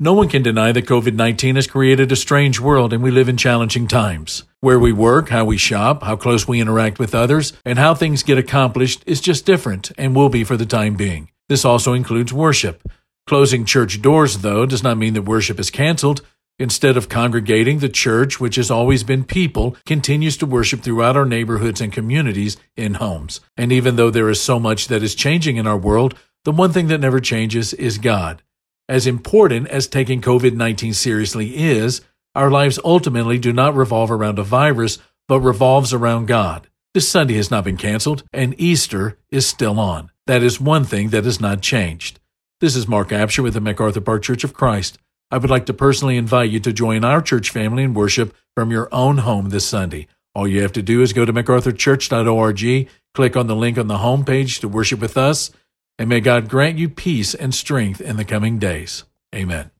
No one can deny that COVID 19 has created a strange world and we live in challenging times. Where we work, how we shop, how close we interact with others, and how things get accomplished is just different and will be for the time being. This also includes worship. Closing church doors, though, does not mean that worship is canceled. Instead of congregating, the church, which has always been people, continues to worship throughout our neighborhoods and communities in homes. And even though there is so much that is changing in our world, the one thing that never changes is God. As important as taking COVID 19 seriously is, our lives ultimately do not revolve around a virus, but revolves around God. This Sunday has not been canceled, and Easter is still on. That is one thing that has not changed. This is Mark Absher with the MacArthur Park Church of Christ. I would like to personally invite you to join our church family in worship from your own home this Sunday. All you have to do is go to macarthurchurch.org, click on the link on the homepage to worship with us, and may God grant you peace and strength in the coming days. Amen.